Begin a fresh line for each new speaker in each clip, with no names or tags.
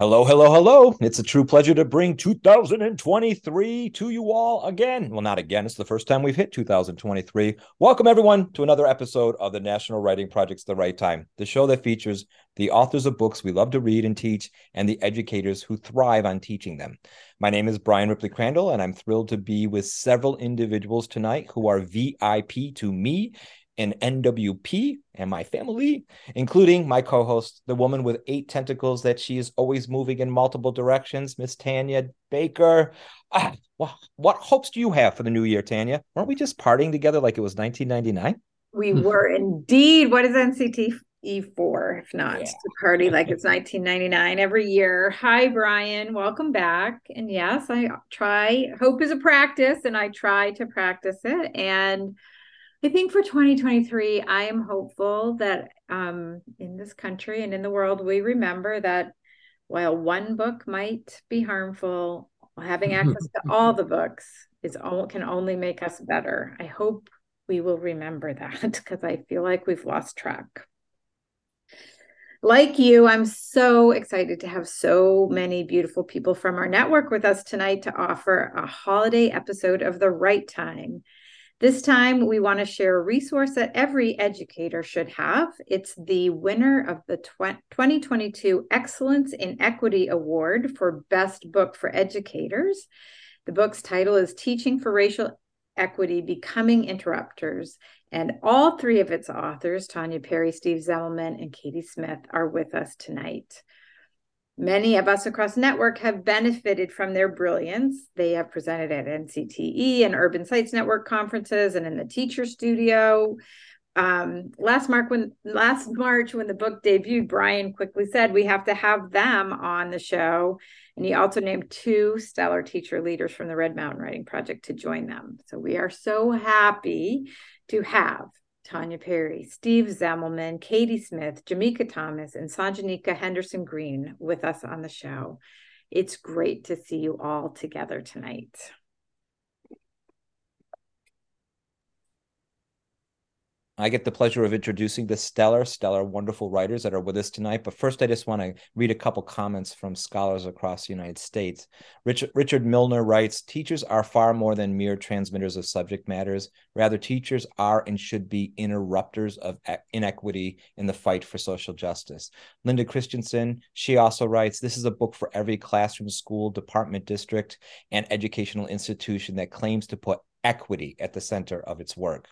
Hello, hello, hello. It's a true pleasure to bring 2023 to you all again. Well, not again. It's the first time we've hit 2023. Welcome, everyone, to another episode of the National Writing Project's The Right Time, the show that features the authors of books we love to read and teach and the educators who thrive on teaching them. My name is Bryan Ripley Crandall, and I'm thrilled to be with several individuals tonight who are VIP to me in NWP and my family, including my co host, the woman with eight tentacles that she is always moving in multiple directions, Miss Tanya Baker. Ah, well, what hopes do you have for the new year, Tanya? Weren't we just partying together like it was 1999?
We were indeed. What is NCTE for if not yeah. to party like it's 1999 every year. Hi, Bryan. Welcome back. And yes, I try. Hope is a practice, and I try to practice it. And I think for 2023, I am hopeful that um, in this country and in the world, we remember that while one book might be harmful, having access to all the books is all, can only make us better. I hope we will remember that because I feel like we've lost track. Like you, I'm so excited to have so many beautiful people from our network with us tonight to offer a holiday episode of The Right Time this time, we want to share a resource that every educator should have. It's the winner of the 2022 Excellence in Equity Award for Best Book for Educators. The book's title is Teaching for Racial Equity Becoming Interrupters. And all three of its authors, Tanya Perry, Steve Zemelman, and Katie Smith, are with us tonight. Many of us across network have benefited from their brilliance. They have presented at NCTE and Urban Sites Network conferences and in the teacher studio. Um, last March when last March when the book debuted, Bryan quickly said we have to have them on the show. And he also named two stellar teacher leaders from the Red Mountain Writing Project to join them. So we are so happy to have Tanya Perry, Steve Zemelman, Katie Smith, Jamika Thomas, and Sanjanika Henderson Green with us on the show. It's great to see you all together tonight.
I get the pleasure of introducing the stellar, stellar, wonderful writers that are with us tonight. But first, I just want to read a couple comments from scholars across the United States. Richard, Richard Milner writes Teachers are far more than mere transmitters of subject matters. Rather, teachers are and should be interrupters of inequity in the fight for social justice. Linda Christensen, she also writes This is a book for every classroom, school, department, district, and educational institution that claims to put equity at the center of its work.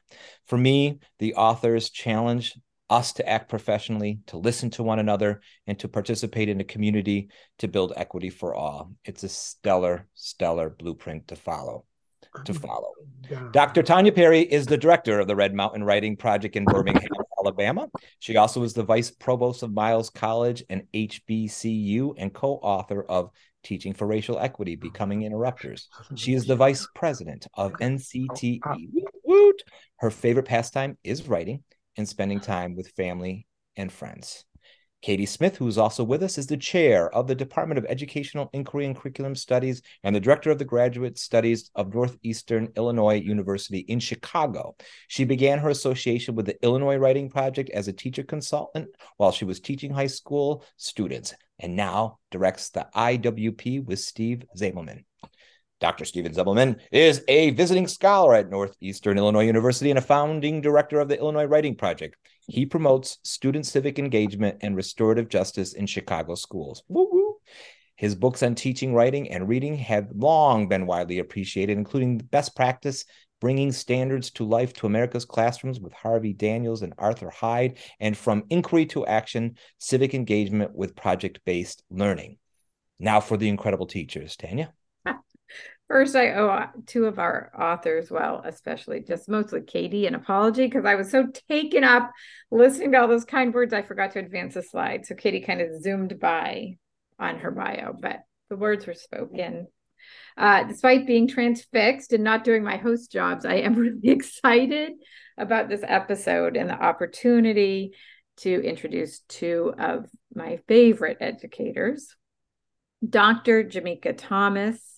For me, the authors challenge us to act professionally, to listen to one another, and to participate in a community to build equity for all. It's a stellar, stellar blueprint to follow. To follow. Dr. Tanya Perry is the director of the Red Mountain Writing Project in Birmingham, Alabama. She also is the vice provost of Miles College and HBCU and co author of Teaching for Racial Equity, Becoming Interrupters. She is the vice president of oh, NCTE. Uh, woot, Her favorite pastime is writing and spending time with family and friends. Katie Smith, who is also with us, is the chair of the Department of Educational Inquiry and Curriculum Studies and the director of the Graduate Studies of Northeastern Illinois University in Chicago. She began her association with the Illinois Writing Project as a teacher consultant while she was teaching high school students and now directs the IWP with Steve Zemelman. Dr. Steven Zemelman is a visiting scholar at Northeastern Illinois University and a founding director of the Illinois Writing Project. He promotes student civic engagement and restorative justice in Chicago schools. Woo-woo. His books on teaching, writing, and reading have long been widely appreciated, including best practice bringing standards to life to America's classrooms with Harvey Daniels and Arthur Hyde, and from inquiry to action, civic engagement with project based learning. Now for the incredible teachers, Tanya.
First, I owe two of our authors, well, especially just mostly Katie, an apology because I was so taken up listening to all those kind words, I forgot to advance the slide. So Katie kind of zoomed by on her bio, but the words were spoken uh, despite being transfixed and not doing my host jobs, I am really excited about this episode and the opportunity to introduce two of my favorite educators. Dr. Jamika Thomas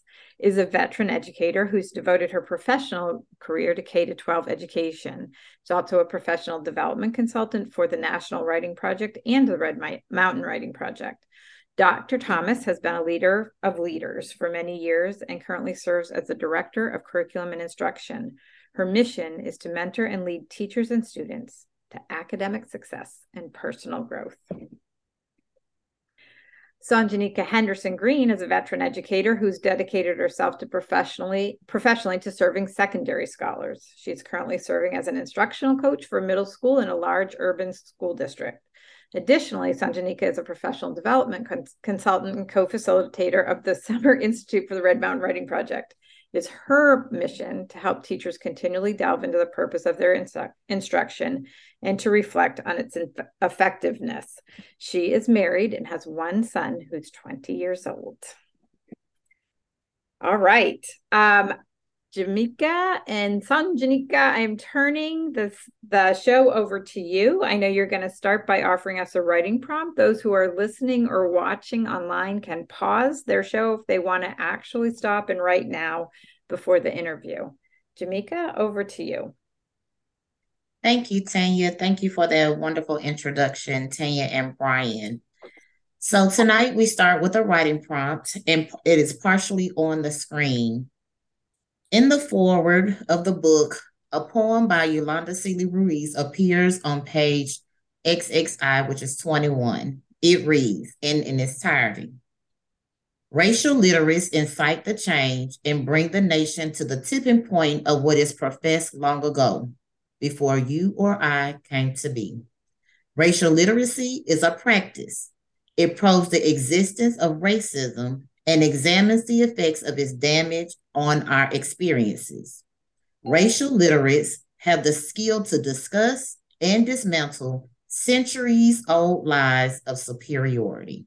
is a veteran educator who's devoted her professional career to K 12 education. She's also a professional development consultant for the National Writing Project and the Red Mountain Writing Project. Dr. Thomas has been a leader of leaders for many years and currently serves as the Director of Curriculum and Instruction. Her mission is to mentor and lead teachers and students to academic success and personal growth. Sanjanika Henderson Green is a veteran educator who's dedicated herself to professionally professionally to serving secondary scholars. She's currently serving as an instructional coach for middle school in a large urban school district. Additionally, Sanjanika is a professional development cons- consultant and co-facilitator of the Summer Institute for the Red Mountain Writing Project. It is her mission to help teachers continually delve into the purpose of their instru- instruction and to reflect on its inf- effectiveness. She is married and has one son who's 20 years old. All right. Um, Jamika and Sanjanika, I'm turning the, the show over to you. I know you're going to start by offering us a writing prompt. Those who are listening or watching online can pause their show if they want to actually stop and write now before the interview. Jamika, over to you.
Thank you, Tanya. Thank you for that wonderful introduction, Tanya and Bryan. So tonight we start with a writing prompt, and it is partially on the screen. In the foreword of the book, a poem by Yolanda Sealey Ruiz appears on page XXI, which is 21. It reads in, in its entirety. Racial literates incite the change and bring the nation to the tipping point of what is professed long ago, before you or I came to be. Racial literacy is a practice. It probes the existence of racism and examines the effects of its damage on our experiences. Racial literates have the skill to discuss and dismantle centuries old lies of superiority.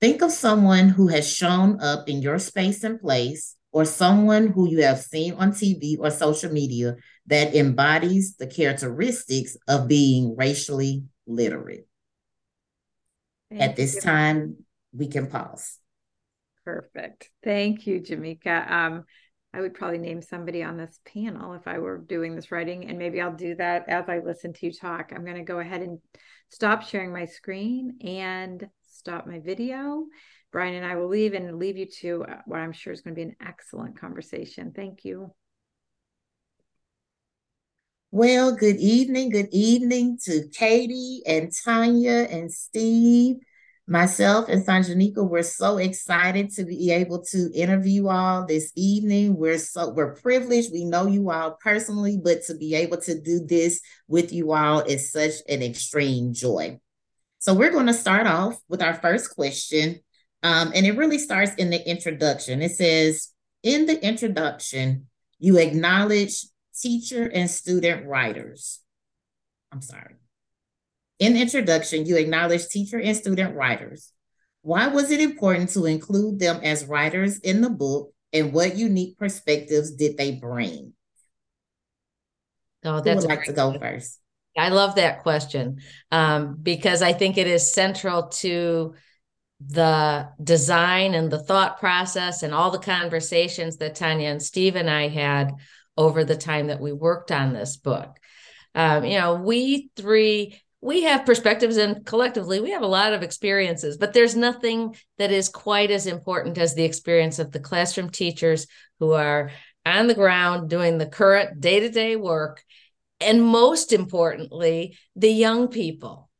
Think of someone who has shown up in your space and place, or someone who you have seen on TV or social media that embodies the characteristics of being racially literate. Thank At this you. time, we can pause.
Perfect. Thank you, Jamika. Um, I would probably name somebody on this panel if I were doing this writing, and maybe I'll do that as I listen to you talk. I'm going to go ahead and stop sharing my screen and stop my video. Bryan and I will leave and leave you to uh, what I'm sure is going to be an excellent conversation. Thank you.
Well, good evening. Good evening to Katie and Tanya and Steve myself and Sanjanika, we're so excited to be able to interview you all this evening. We're so we're privileged. We know you all personally, but to be able to do this with you all is such an extreme joy. So we're going to start off with our first question. Um, and it really starts in the introduction. It says, in the introduction, you acknowledge teacher and student writers. I'm sorry. In introduction, you acknowledge teacher and student writers. Why was it important to include them as writers in the book, and what unique perspectives did they bring?
Oh, that's
Who would like to go first.
I love that question um, because I think it is central to the design and the thought process and all the conversations that Tanya and Steve and I had over the time that we worked on this book. Um, you know, we three we have perspectives and collectively we have a lot of experiences, but there's nothing that is quite as important as the experience of the classroom teachers who are on the ground doing the current day to day work. And most importantly, the young people.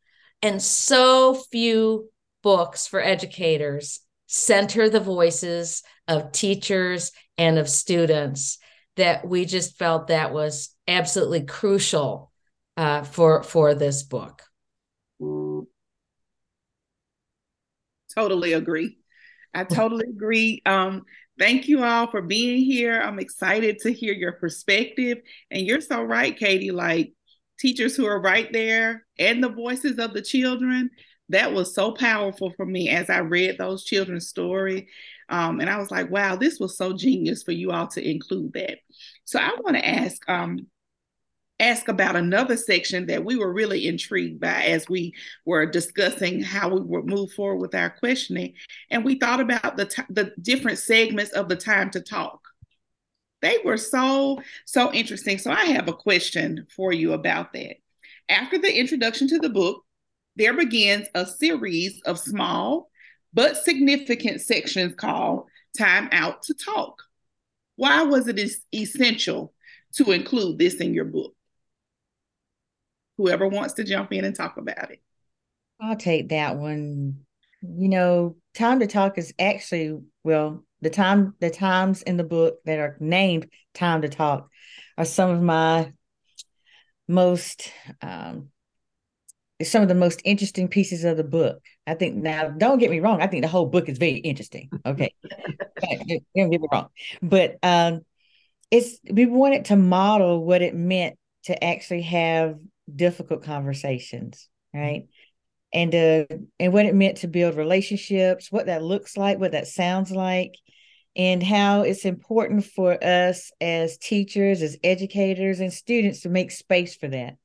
And so few books for educators center the voices of teachers and of students that we just felt that was absolutely crucial uh, for for this book.
Totally agree. I totally agree. Um, thank you all for being here. I'm excited to hear your perspective. And you're so right, Katie. Like teachers who are right there and the voices of the children, that was so powerful for me as I read those children's story. Um, and I was like, wow, this was so genius for you all to include that. So I want to ask um, ask about another section that we were really intrigued by as we were discussing how we would move forward with our questioning. And we thought about the, t- the different segments of the time to talk. They were so, so interesting. So I have a question for you about that. After the introduction to the book, there begins a series of small but significant sections called Time Out to Talk. Why was it essential to include this in your book? Whoever wants to jump in and talk about it.
I'll take that one. You know, time to talk is actually well, the time the times in the book that are named time to talk are some of my most um some of the most interesting pieces of the book. I think now, don't get me wrong. I think the whole book is very interesting. Okay, don't get me wrong, but um, it's we wanted to model what it meant to actually have difficult conversations, right? And uh, and what it meant to build relationships, what that looks like, what that sounds like, and how it's important for us as teachers, as educators, and students to make space for that.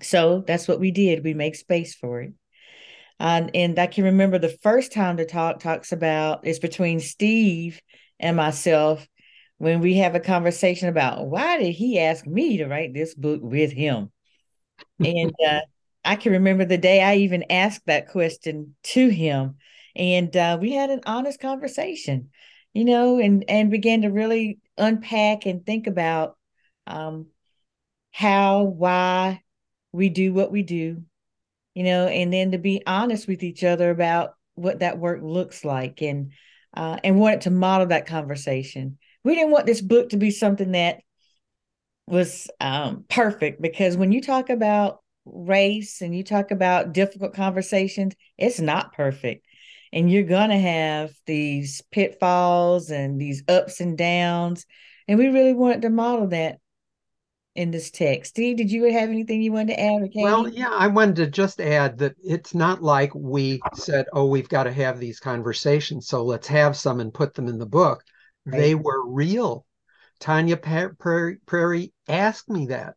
So that's what we did. We make space for it. Um, and I can remember the first time the talk talks about is between Steve and myself when we have a conversation about why did he ask me to write this book with him? And uh, I can remember the day I even asked that question to him, and uh, we had an honest conversation, you know, and and began to really unpack and think about um, how, why, we do what we do, you know, and then to be honest with each other about what that work looks like and uh, and wanted to model that conversation. We didn't want this book to be something that was um, perfect because when you talk about race and you talk about difficult conversations, it's not perfect. And you're going to have these pitfalls and these ups and downs. And we really wanted to model that in this text. Steve, did you have anything you wanted to add? Okay.
Well, yeah, I wanted to just add that it's not like we said, oh, we've got to have these conversations, so let's have some and put them in the book. Right. They were real. Tanya Perry, asked me that.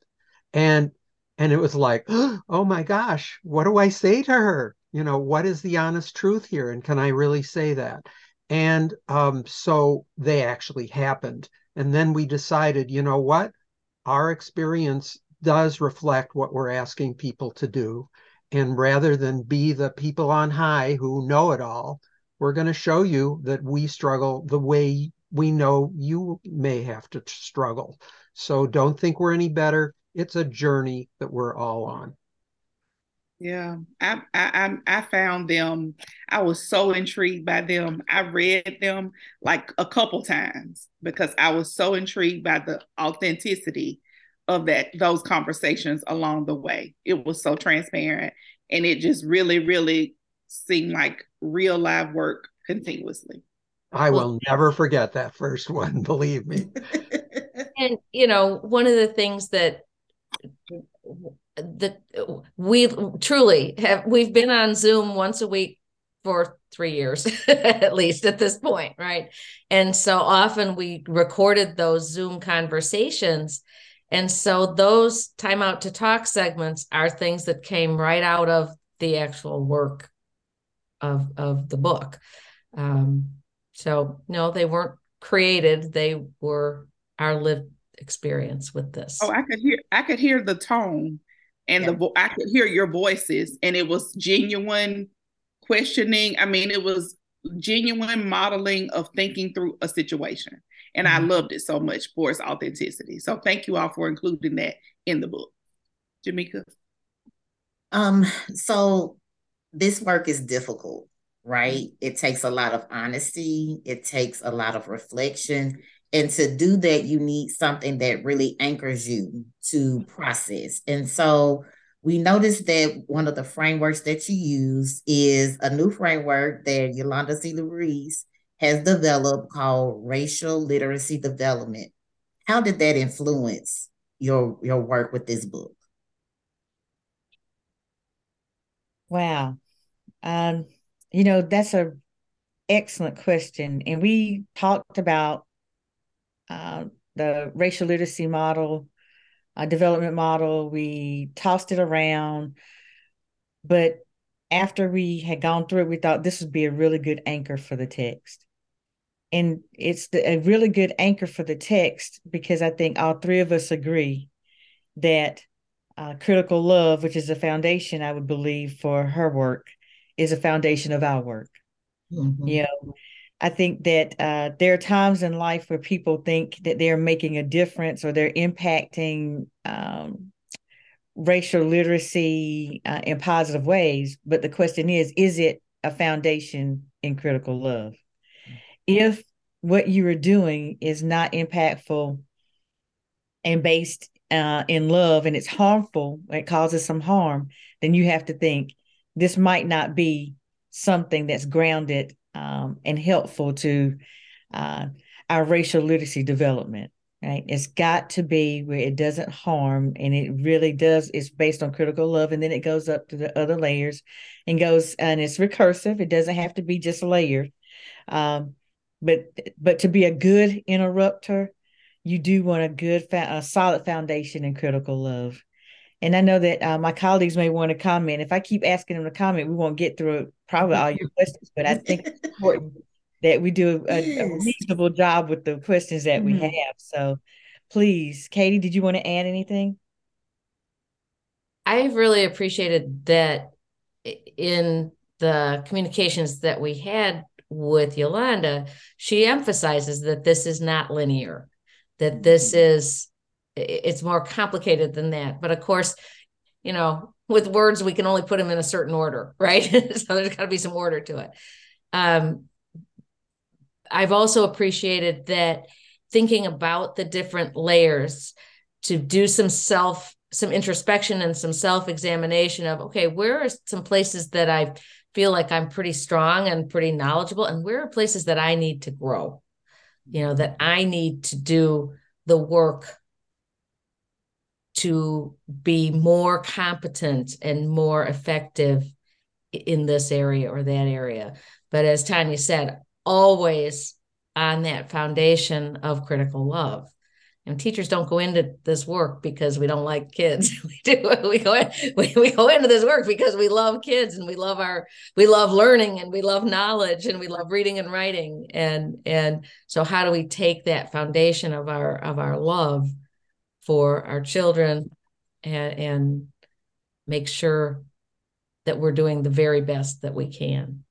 And and it was like, oh my gosh, what do I say to her? You know, what is the honest truth here? And can I really say that? And um, so they actually happened. And then we decided, you know what? our experience does reflect what we're asking people to do. And rather than be the people on high who know it all, we're going to show you that we struggle the way we know you may have to struggle. So don't think we're any better. It's a journey that we're all on.
Yeah, I, I I found them. I was so intrigued by them. I read them like a couple times because I was so intrigued by the authenticity of that those conversations along the way. It was so transparent, and it just really, really seemed like real live work continuously.
I will never forget that first one. Believe me.
and you know, one of the things that that we truly have we've been on zoom once a week for three years at least at this point right and so often we recorded those zoom conversations and so those time out to talk segments are things that came right out of the actual work of of the book um so no they weren't created they were our lived experience with this
oh i could hear i could hear the tone and yeah. the I could hear your voices, and it was genuine questioning. I mean, it was genuine modeling of thinking through a situation, and mm-hmm. I loved it so much for its authenticity. So thank you all for including that in the book, Jamika.
Um, so this work is difficult, right? It takes a lot of honesty. It takes a lot of reflection. And to do that, you need something that really anchors you to process. And so we noticed that one of the frameworks that you use is a new framework that Yolanda C. Ruiz has developed called racial literacy development. How did that influence your your work with this book?
Wow. Um, you know, that's a excellent question. And we talked about uh, the racial literacy model, uh, development model. We tossed it around, but after we had gone through it, we thought this would be a really good anchor for the text. And it's the, a really good anchor for the text because I think all three of us agree that uh, critical love, which is a foundation, I would believe, for her work, is a foundation of our work. Mm-hmm. You know, I think that uh, there are times in life where people think that they're making a difference or they're impacting um, racial literacy uh, in positive ways. But the question is, is it a foundation in critical love? If what you are doing is not impactful and based uh, in love and it's harmful, it causes some harm, then you have to think this might not be something that's grounded um, and helpful to uh, our racial literacy development. Right, it's got to be where it doesn't harm, and it really does. It's based on critical love, and then it goes up to the other layers, and goes and it's recursive. It doesn't have to be just layered, um, but but to be a good interrupter, you do want a good, a solid foundation in critical love. And I know that uh, my colleagues may want to comment. If I keep asking them to comment, we won't get through probably all your questions. But I think it's important that we do a, yes. a, reasonable job with the questions that mm-hmm. we have. So please, Katie, did you want to add anything?
I've really appreciated that in the communications that we had with Yolanda, she emphasizes that this is not linear, that this mm-hmm. is it's more complicated than that. But of course, you know, with words, we can only put them in a certain order, right? so there's got to be some order to it. Um, I've also appreciated that thinking about the different layers to do some self, some introspection and some self examination of, okay, where are some places that I feel like I'm pretty strong and pretty knowledgeable, and where are places that I need to grow? You know, that I need to do the work to be more competent and more effective in this area or that area. But as Tanya said, always on that foundation of critical love. And teachers don't go into this work because we don't like kids. we do. We go in, we, we go into this work because we love kids and we love our we love learning and we love knowledge and we love reading and writing. And and so how do we take that foundation of our of our love for our children and, and make sure that we're doing the very best that we can.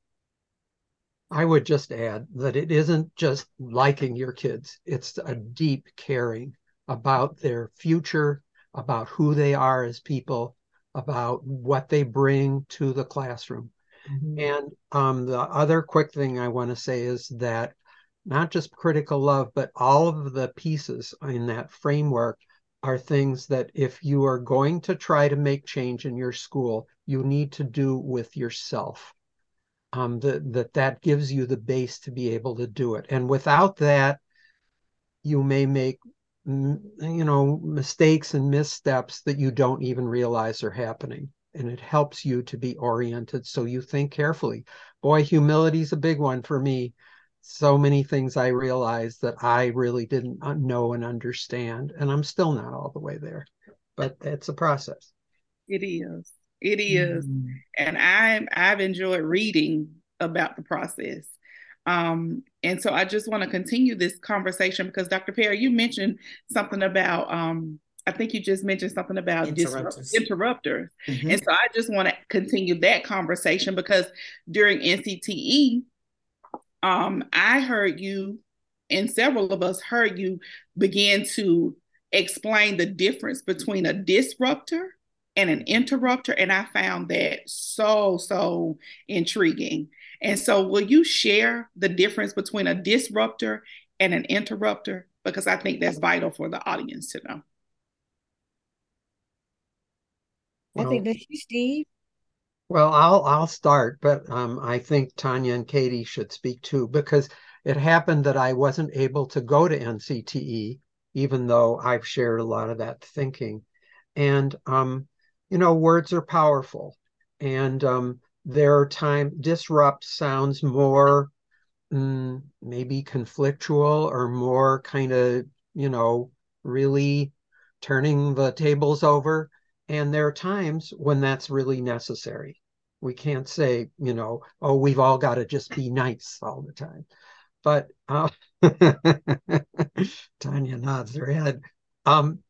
I would just add that it isn't just liking your kids, it's a deep caring about their future, about who they are as people, about what they bring to the classroom. Mm-hmm. And um, the other quick thing I want to say is that not just critical love, but all of the pieces in that framework are things that if you are going to try to make change in your school, you need to do with yourself. Um, that that that gives you the base to be able to do it. And without that, you may make you know mistakes and missteps that you don't even realize are happening. And it helps you to be oriented so you think carefully. Boy, humility is a big one for me so many things I realized that I really didn't know and understand. And I'm still not all the way there, but it's a process.
It is. It is. Mm-hmm. And I'm I've enjoyed reading about the process. Um, and so I just want to continue this conversation because Dr. Perry, you mentioned something about um, I think you just mentioned something about interrupters. interrupters. Mm-hmm. And so I just want to continue that conversation because during NCTE, um, I heard you, and several of us heard you begin to explain the difference between a disruptor and an interrupter. And I found that so, so intriguing. And so, will you share the difference between a disruptor and an interrupter? Because I think that's vital for the audience to know.
I think that's you, Steve.
Well, I'll I'll start, but um, I think Tanya and Katie should speak too because it happened that I wasn't able to go to NCTE, even though I've shared a lot of that thinking. And um, you know, words are powerful, and um, there are time disrupt sounds more mm, maybe conflictual or more kind of you know really turning the tables over. And there are times when that's really necessary. We can't say, you know, oh, we've all got to just be nice all the time. But uh, Tanya nods her head. Um,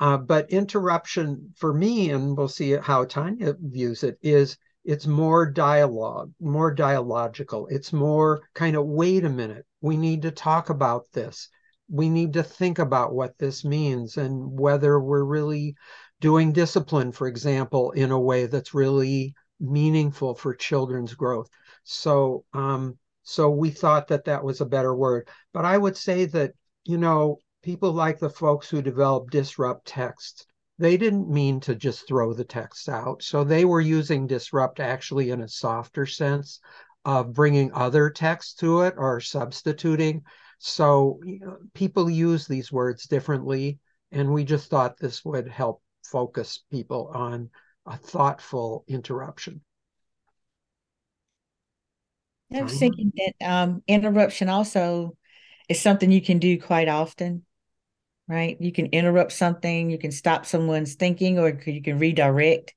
Uh, but interruption for me, and we'll see how Tanya views it, is it's more dialogue, more dialogical. It's more kind of, wait a minute, we need to talk about this. We need to think about what this means and whether we're really doing discipline, for example, in a way that's really meaningful for children's growth. So, um, so we thought that that was a better word. But I would say that, you know, people like the folks who develop disrupt text, they didn't mean to just throw the text out. So they were using disrupt actually in a softer sense of bringing other text to it or substituting. So you know, people use these words differently. And we just thought this would help focus people on a thoughtful interruption.
I was thinking that um, interruption also is something you can do quite often, right? You can interrupt something, you can stop someone's thinking, or you can redirect.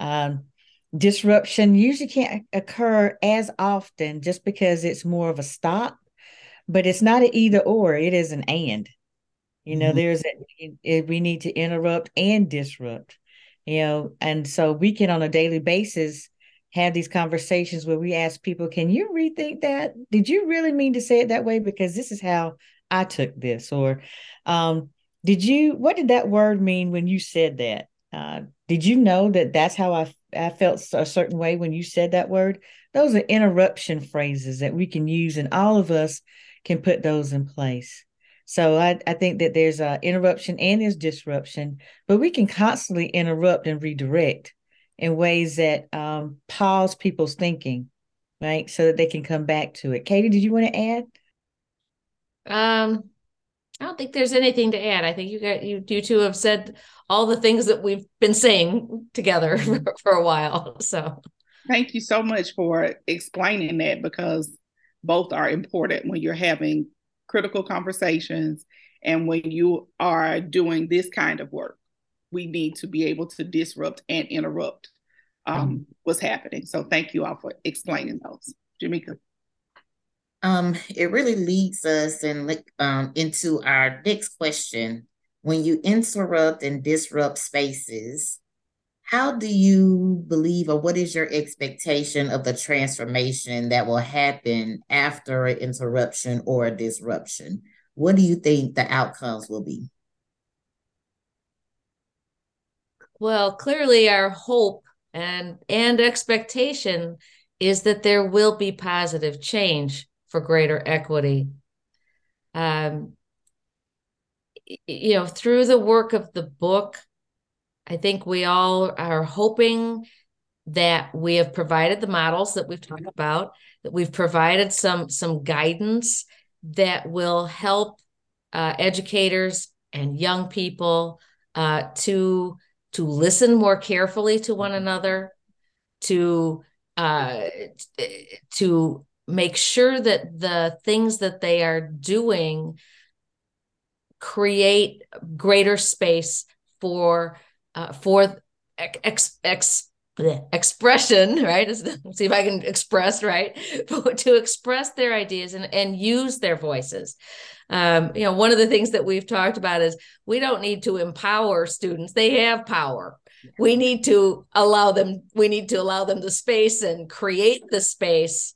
Um, disruption usually can't occur as often just because it's more of a stop, but it's not an either or, it is an and. You know, mm-hmm. there's a, we need to interrupt and disrupt, you know, and so we can on a daily basis have these conversations where we ask people, can you rethink that? Did you really mean to say it that way? Because this is how I took this. Or um, did you, what did that word mean when you said that? Uh, did you know that that's how I, I felt a certain way when you said that word? Those are interruption phrases that we can use, and all of us can put those in place. So I, I think that there's a interruption and there's disruption, but we can constantly interrupt and redirect in ways that um, pause people's thinking, right? So that they can come back to it. Katie, did you want to add?
Um, I don't think there's anything to add. I think you got you you two have said all the things that we've been saying together for, for a while. So
thank you so much for explaining that because both are important when you're having critical conversations and when you are doing this kind of work we need to be able to disrupt and interrupt um, mm-hmm. what's happening. So thank you all for explaining those. Jamika.
Um, it really leads us and um, into our next question. When you interrupt and disrupt spaces, how do you believe or what is your expectation of the transformation that will happen after an interruption or a disruption? What do you think the outcomes will be?
Well, clearly our hope and and expectation is that there will be positive change for greater equity. Um, you know, through the work of the book, I think we all are hoping that we have provided the models that we've talked about, that we've provided some some guidance that will help uh, educators and young people uh, to to listen more carefully to one another, to uh, to make sure that the things that they are doing create greater space for uh, for ex, ex, expression right? See if i can express right? To express their ideas and, and use their voices. Um, you know one of the things that we've talked about is we don't need to empower students. They have power. We need to allow them we need to allow them the space and create the space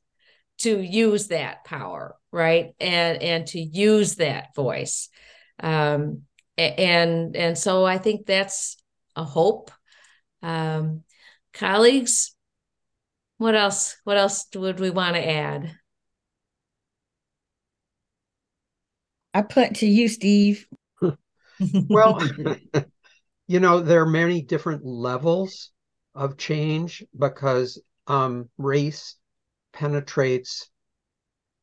to use that power right? And and to use that voice. Um, and and so i think that's a hope um, colleagues what else what else would we want to add
I put to you, Steve.
well, you know, there are many different levels of change because um, race penetrates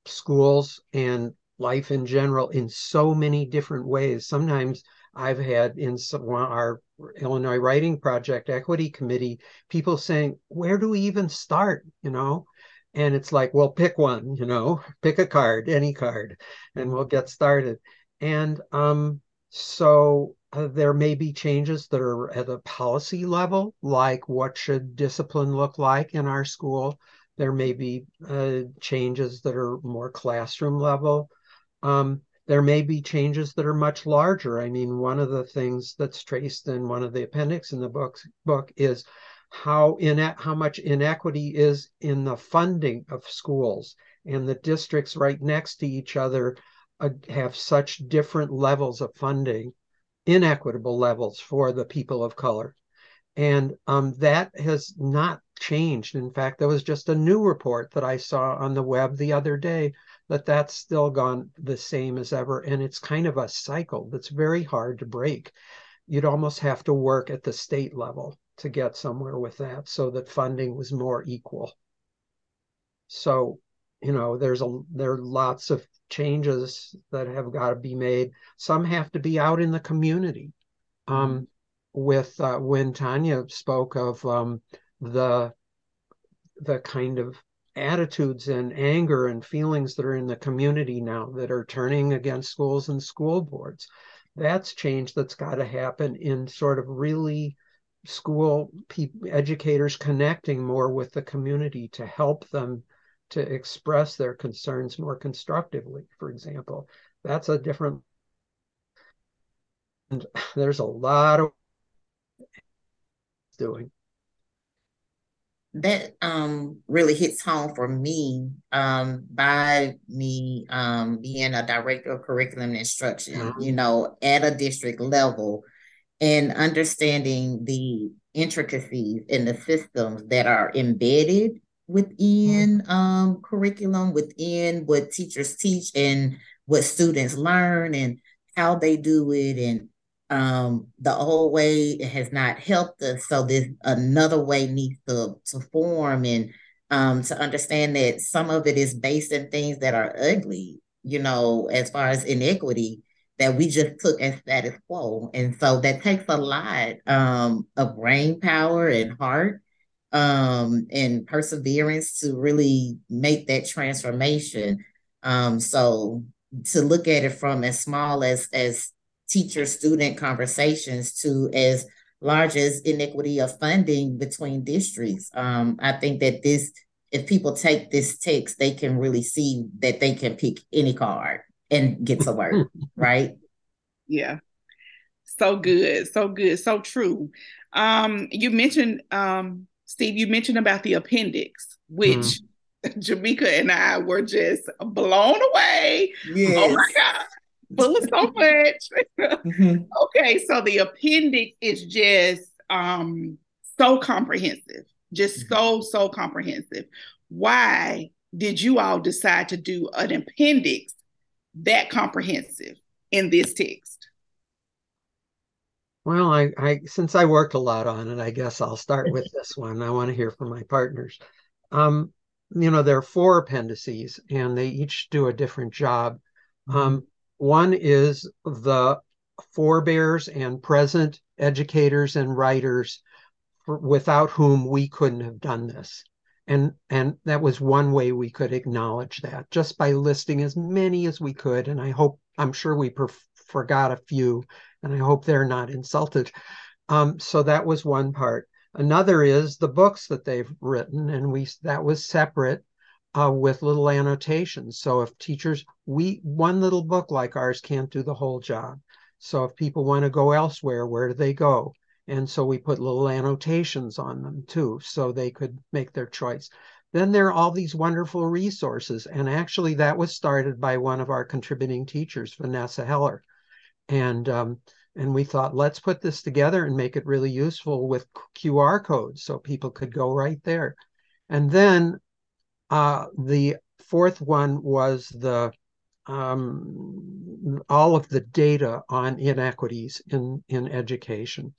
schools and life in general in so many different ways. Sometimes I've had in some, our Illinois Writing Project Equity Committee people saying, "Where do we even start?" You know, and it's like well pick one you know? Pick a card any card and we'll get started. And um, so uh, there may be changes that are at a policy level like what should discipline look like in our school. There may be uh, changes that are more classroom level. Um, there may be changes that are much larger. I mean, one of the things that's traced in one of the appendix in the book book is how in how much inequity is in the funding of schools and the districts right next to each other uh, have such different levels of funding inequitable levels for the people of color and um, that has not changed in fact there was just a new report that i saw on the web the other day that that's still gone the same as ever and it's kind of a cycle that's very hard to break you'd almost have to work at the state level to get somewhere with that so that funding was more equal. So, you know, there's a there are lots of changes that have got to be made. Some have to be out in the community. Um, with uh, when Tanya spoke of um, the the kind of attitudes and anger and feelings that are in the community now that are turning against schools and school boards. That's change that's got to happen in sort of really school people, educators connecting more with the community to help them to express their concerns more constructively, for example. That's a different, and there's a lot of doing.
That um, really hits home for me um, by me um, being a director of curriculum instruction, mm-hmm. you know, at a district level and understanding the intricacies in the systems that are embedded within mm-hmm. um, curriculum, within what teachers teach and what students learn and how they do it. And um, the old way has not helped us. So this another way needs to, to form and um, to understand that some of it is based in things that are ugly, you know, as far as inequity that we just took as status quo. And so that takes a lot um, of brain power and heart um, and perseverance to really make that transformation. Um, so to look at it from as small as as teacher student conversations to as large as inequity of funding between districts. Um, I think that this, if people take this text, they can really see that they can pick any card and get to work, right?
Yeah. So good, so good, so true. Um, you mentioned um, Steve, you mentioned about the appendix, which mm. Jamika and I were just blown away. Yes. Oh my God. Full of so much. mm-hmm. Okay, so the appendix is just um so comprehensive, just mm-hmm. so, so comprehensive. Why did you all decide to do an appendix that comprehensive in this text?
Well, I, I since I worked a lot on it, I guess I'll start with this one. I want to hear from my partners. Um, you know, there are four appendices, and they each do a different job. Um, one is the forebears and present educators and writers without whom we couldn't have done this. And and that was one way we could acknowledge that just by listing as many as we could. And i hope i'm sure we per- forgot a few and i hope they're not insulted. Um, so that was one part. Another is the books that they've written and we that was separate uh, with little annotations so if teachers we one little book like ours can't do the whole job so if people want to go elsewhere where do they go and so we put little annotations on them too, so they could make their choice. Then there are all these wonderful resources. And actually, that was started by one of our contributing teachers, Vanessa Heller. And um, and we thought, let's put this together and make it really useful with QR codes so people could go right there. And then uh, the fourth one was the um, all of the data on inequities in, in education.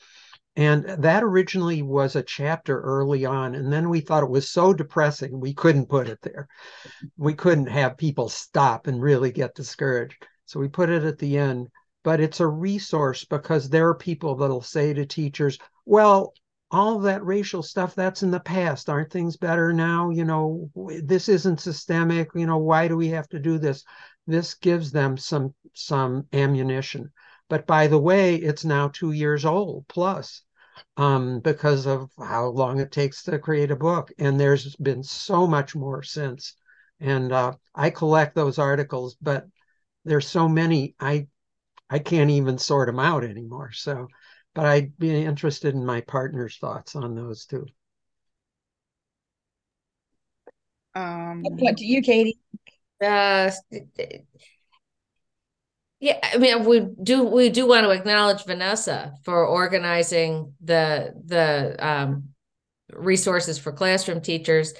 And that originally was a chapter early on. And then we thought it was so depressing, we couldn't put it there. We couldn't have people stop and really get discouraged. So we put it at the end. But it's a resource because there are people that'll say to teachers, well, all that racial stuff that's in the past aren't things better now you know this isn't systemic you know why do we have to do this this gives them some some ammunition but by the way it's now 2 years old plus um, because of how long it takes to create a book. And there's been so much more since. And uh, I collect those articles, but there's so many I I can't even sort them out anymore. So, but I'd be interested in my partner's thoughts on those too.
Um, what to you, Katie?
Uh, yeah, I mean, we do we do want to acknowledge Vanessa for organizing the the um, resources for classroom teachers,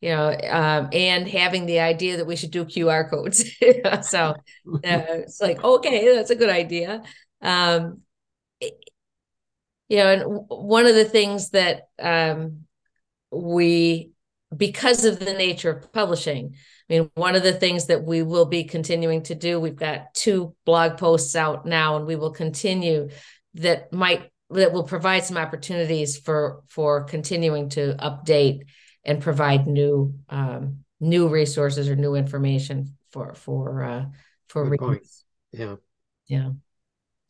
you know, um, and having the idea that we should do QR codes. so uh, it's like, okay, that's a good idea. Um, you know, and one of the things that um, we because of the nature of publishing. I mean, one of the things that we will be continuing to do, we've got two blog posts out now, and we will continue that might that will provide some opportunities for for continuing to update and provide new um, new resources or new information for for uh, for readers.
Yeah,
yeah,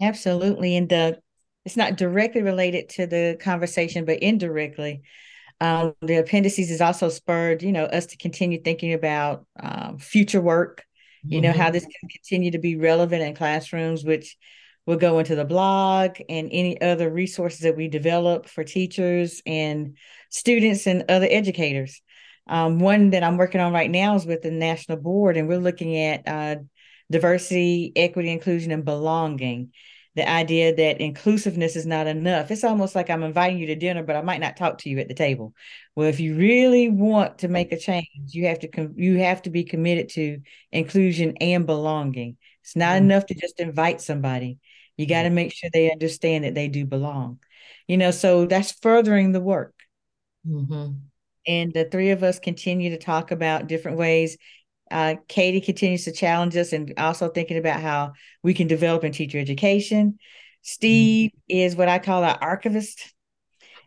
absolutely. And the it's not directly related to the conversation, but indirectly um, the appendices is also spurred, you know, us to continue thinking about um, future work, you mm-hmm. know, how mm-hmm. this can continue to be relevant in classrooms, which will go into the blog and any other resources that we develop for teachers and students and other educators. Um, one that I'm working on right now is with the national board, and we're looking at uh, diversity, equity, inclusion, and belonging the idea that inclusiveness is not enough. It's almost like I'm inviting you to dinner, but I might not talk to you at the table. Well, if you really want to make a change, you have to com- you have to be committed to inclusion and belonging. It's not mm-hmm. enough to just invite somebody. You got to make sure they understand that they do belong. You know, so that's furthering the work.
Mm-hmm.
And the three of us continue to talk about different ways uh, Katie continues to challenge us and also thinking about how we can develop in teacher education. Steve mm-hmm. is what I call our archivist,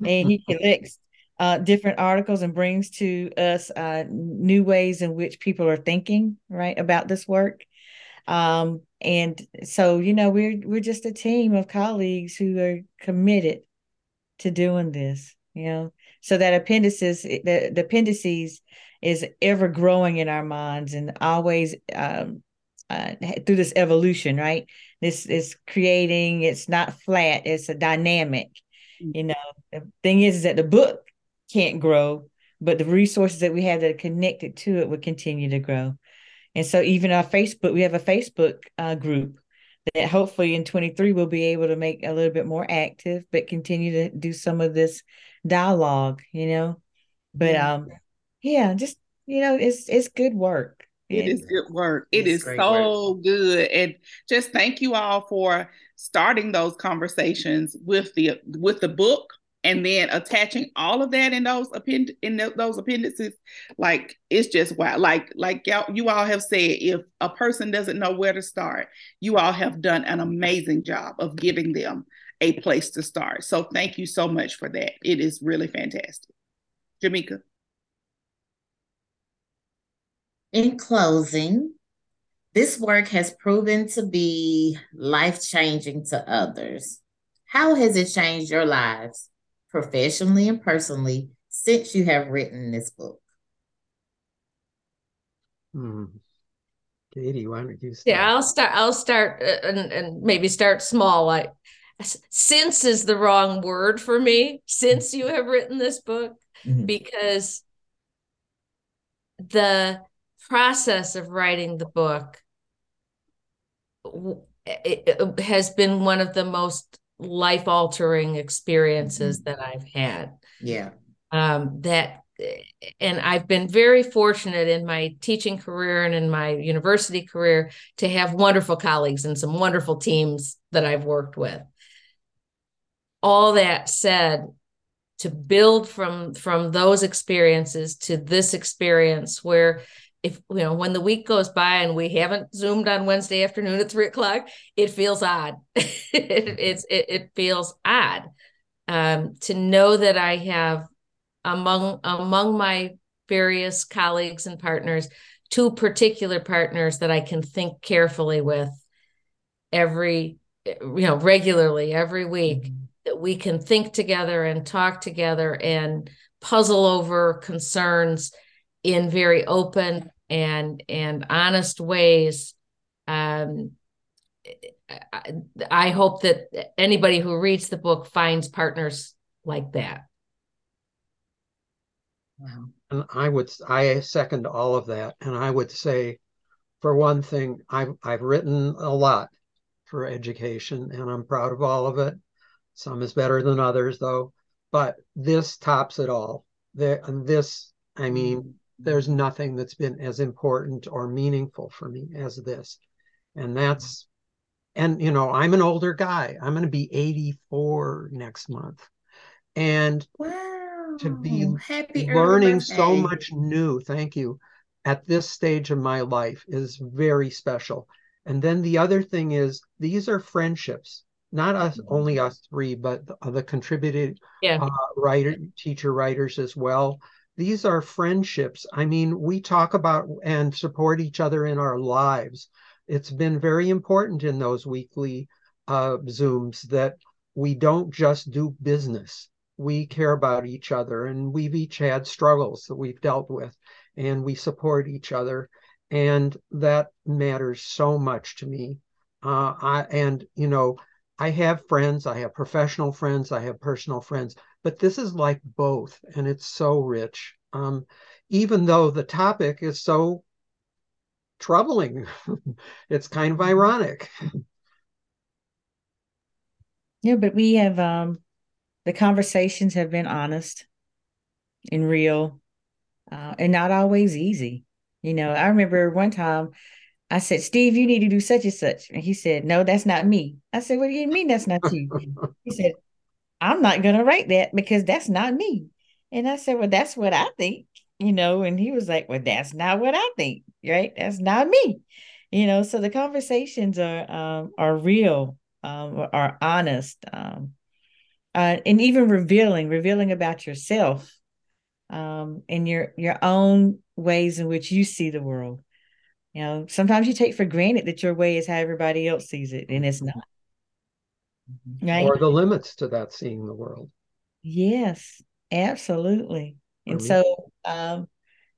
and he collects uh, different articles and brings to us uh, new ways in which people are thinking right about this work. Um, and so, you know, we're we're just a team of colleagues who are committed to doing this. You know, so that appendices, the, the appendices is ever growing in our minds and always um, uh, through this evolution, right? This is creating, it's not flat, it's a dynamic. Mm-hmm. You know, the thing is, is that the book can't grow, but the resources that we have that are connected to it will continue to grow. And so, even our Facebook, we have a Facebook uh, group that hopefully in 23 we'll be able to make a little bit more active, but continue to do some of this dialogue, you know. But um, yeah, just you know, it's it's good work.
It and is good work. It is so work. good. And just thank you all for starting those conversations with the with the book and then attaching all of that in those append in the, those appendices like it's just wow like like y'all, you all have said if a person doesn't know where to start you all have done an amazing job of giving them a place to start so thank you so much for that it is really fantastic jamika
in closing, this work has proven to be life changing to others. How has it changed your lives, professionally and personally, since you have written this book?
Hmm. Katie, why don't you start?
Yeah, I'll start. I'll start uh, and, and maybe start small. Like, since is the wrong word for me. Since you have written this book, mm-hmm. because the process of writing the book it, has been one of the most life altering experiences mm-hmm. that I've had.
Yeah.
Um, that and I've been very fortunate in my teaching career and in my university career to have wonderful colleagues and some wonderful teams that I've worked with. All that said, to build from from those experiences to this experience where if you know when the week goes by and we haven't zoomed on wednesday afternoon at three o'clock it feels odd it, it's it, it, feels odd um, to know that i have among among my various colleagues and partners two particular partners that i can think carefully with every you know regularly every week mm-hmm. that we can think together and talk together and puzzle over concerns in very open and and honest ways um, I, hope that anybody who reads the book finds partners like that.
And I would I second all of that. And I would say, for one thing, I've I've written a lot for education, and I'm proud of all of it. Some is better than others, though. But this tops it all. There and this, I mean, there's nothing that's been as important or meaningful for me as this. And that's and you know, I'm an older guy. I'm going to be 84 next month. And
wow.
to be Happy learning so much new, thank you, at this stage of my life is very special. And then the other thing is these are friendships, not us mm-hmm. only us three, but the, the contributed yeah. uh, writer, teacher writers as well. These are friendships. I mean, we talk about and support each other in our lives it's been very important in those weekly uh, Zooms that we don't just do business. We care about each other and we've each had struggles that we've dealt with and we support each other. And that matters so much to me. Uh, I, and, you know, I have friends, I have professional friends, I have personal friends, but this is like both and it's so rich. Um, even though the topic is so troubling. it's kind of ironic.
Yeah, but we have um the conversations have been honest and real uh, and not always easy. You know, I remember one time I said, Steve, you need to do such and such. And he said, No, that's not me. I said, What do you mean that's not you? he said, I'm not going to write that because that's not me. And I said, Well, that's what I think you know, and he was like, Well, that's not what I think, right? That's not me. You know, so the conversations are um are real, um, are honest, um, uh, and even revealing, revealing about yourself, um, and your your own ways in which you see the world. You know, sometimes you take for granted that your way is how everybody else sees it, and it's not.
Right? Or the limits to that seeing the world.
Yes, absolutely. And so um,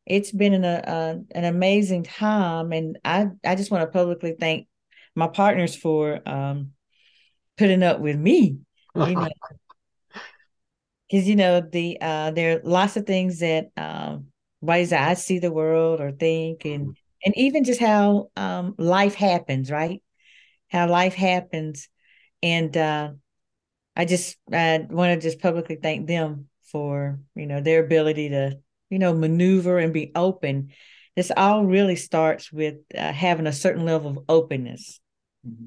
it's been an, a, an amazing time. And I, I just want to publicly thank my partners for um, putting up with me. You know, because you know the uh, there are lots of things that um, ways that I see the world or think, and mm-hmm. and even just how um, life happens, right? How life happens, and uh, I just I want to just publicly thank them for you know their ability to you know maneuver and be open. This all really starts with uh, having a certain level of openness. Mm-hmm.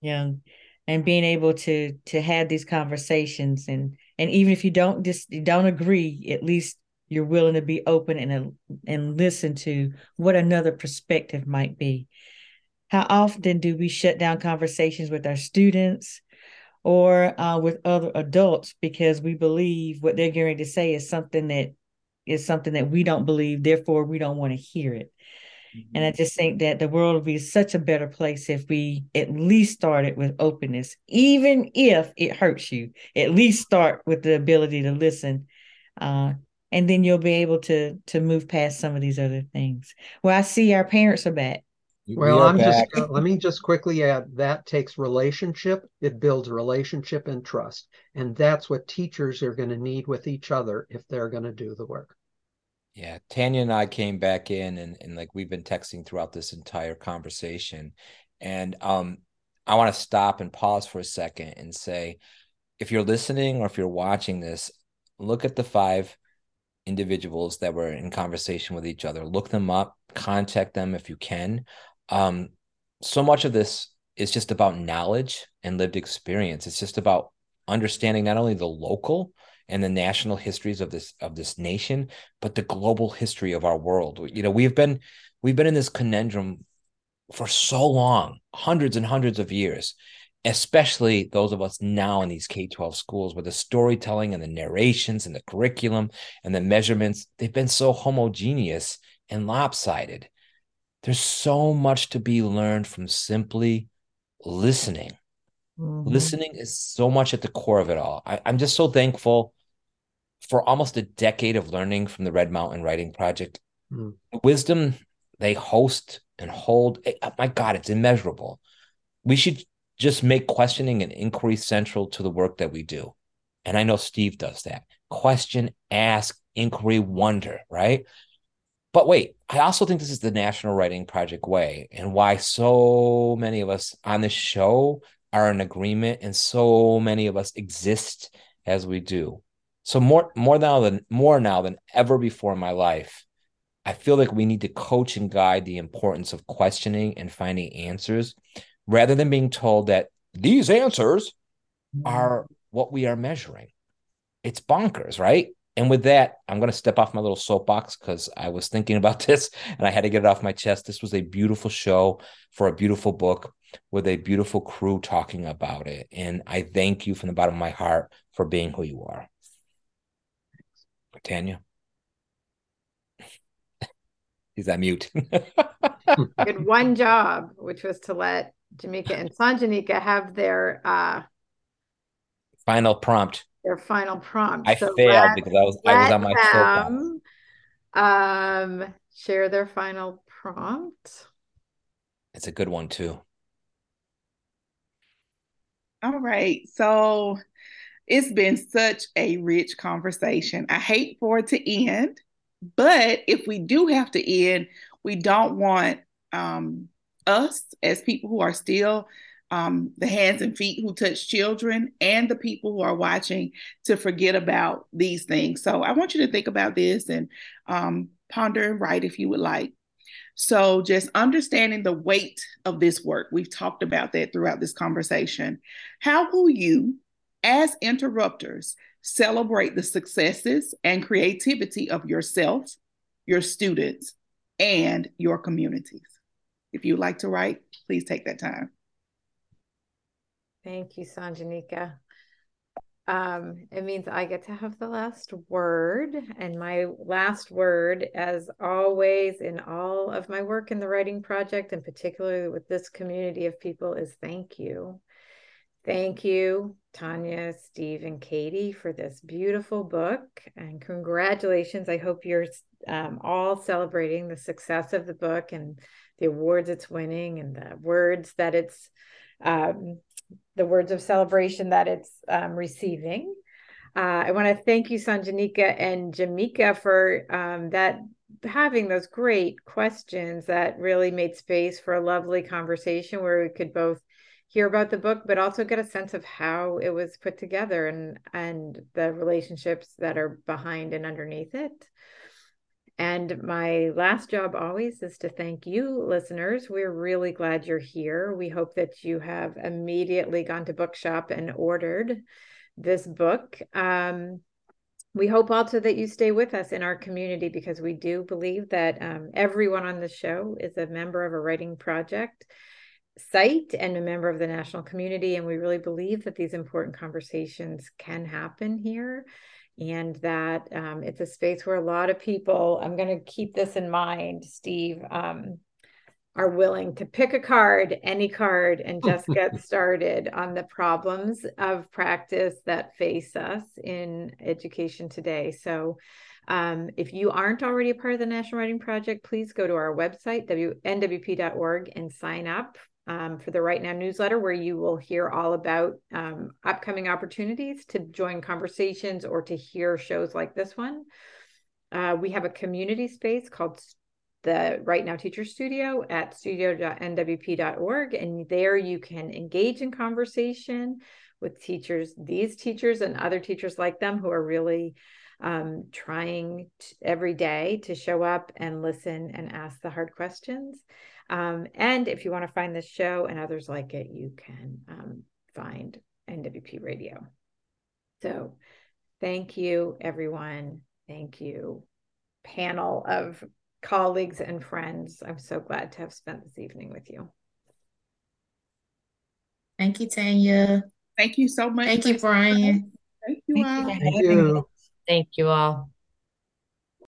you know and being able to to have these conversations and and even if you don't just you don't agree at least you're willing to be open and and listen to what another perspective might be how often do we shut down conversations with our students or uh, with other adults because we believe what they're going to say is something that is something that we don't believe therefore we don't want to hear it? Mm-hmm. and i just think that the world would be such a better place if we at least started with openness even if it hurts you. At least start with the ability to listen uh, and then you'll be able to to move past some of these other things. Well i see our parents are back
well, I'm back. just uh, let me just quickly add that takes relationship. It builds relationship and trust, and that's what teachers are going to need with each other if they're going to do the work.
Yeah, Tanya and I came back in, and and like we've been texting throughout this entire conversation, and um, I want to stop and pause for a second and say, if you're listening or if you're watching this, look at the five individuals that were in conversation with each other. Look them up, contact them if you can um, so much of this is just about knowledge and lived experience. It's just about understanding not only the local and the national histories of this of this nation, but the global history of our world. You know, we've been we've been in this conundrum for so long, hundreds and hundreds of years, especially those of us now in these K 12 schools where the storytelling and the narrations and the curriculum and the measurements, they've been so homogeneous and lopsided there's so much to be learned from simply listening. Mm-hmm. Listening is so much at the core of it all. I, I'm just so thankful for almost a decade of learning from the Red Mountain Writing Project. Mm. Wisdom they host and hold. Eh, oh my God, it's immeasurable. We should just make questioning and inquiry central to the work that we do. And I know Steve does that. Question, ask, inquiry, wonder, right? But wait, I also think this is the National Writing Project way and why so many of us on this show are in agreement and so many of us exist as we do. So more more now than more now than ever before in my life, I feel like we need to coach and guide the importance of questioning and finding answers rather than being told that these answers mm-hmm. are what we are measuring. It's bonkers, right? And with that, I'm going to step off my little soapbox because I was thinking about this and I had to get it off my chest. This was a beautiful show for a beautiful book with a beautiful crew talking about it. And I thank you from the bottom of my heart for being who you are. Tanya. He's on mute.
Did one job, which was to let Jamika and Sanjanika have their uh
final prompt.
Their final prompt.
I so failed because I was I was on my
them, um share their final prompt.
It's a good one too.
All right. So it's been such a rich conversation. I hate for it to end, but if we do have to end, we don't want um, us as people who are still um, the hands and feet who touch children and the people who are watching to forget about these things. So I want you to think about this and um, ponder and write if you would like. So, just understanding the weight of this work, we've talked about that throughout this conversation. How will you, as interrupters, celebrate the successes and creativity of yourself, your students, and your communities? If you'd like to write, please take that time.
Thank you, Sanjanika. Um, it means I get to have the last word. And my last word, as always, in all of my work in the writing project, and particularly with this community of people, is thank you. Thank you, Tanya, Steve, and Katie, for this beautiful book. And congratulations. I hope you're um, all celebrating the success of the book and the awards it's winning and the words that it's um, the words of celebration that it's um, receiving. Uh, I want to thank you, Sanjanika and Jamika, for um, that having those great questions that really made space for a lovely conversation where we could both hear about the book, but also get a sense of how it was put together and and the relationships that are behind and underneath it. And my last job always is to thank you, listeners. We're really glad you're here. We hope that you have immediately gone to Bookshop and ordered this book. Um, we hope also that you stay with us in our community because we do believe that um, everyone on the show is a member of a writing project site and a member of the national community. And we really believe that these important conversations can happen here and that um, it's a space where a lot of people, I'm going to keep this in mind, Steve, um, are willing to pick a card, any card, and just get started on the problems of practice that face us in education today. So, um, if you aren't already a part of the National Writing Project, please go to our website, nwp.org, and sign up um, for the Write Now newsletter, where you will hear all about um, upcoming opportunities to join conversations or to hear shows like this one. Uh, we have a community space called the Write Now Teacher Studio at studio.nwp.org. And there you can engage in conversation with teachers, these teachers and other teachers like them who are really um, trying t- every day to show up and listen and ask the hard questions. Um, and if you want to find this show and others like it, you can um, find NWP Radio. So thank you, everyone. Thank you, panel of colleagues and friends. I'm so glad to have spent this evening with you.
Thank you, Tanya.
Thank you so much.
Thank you, Bryan.
Thank you all.
Thank you.
Thank you all.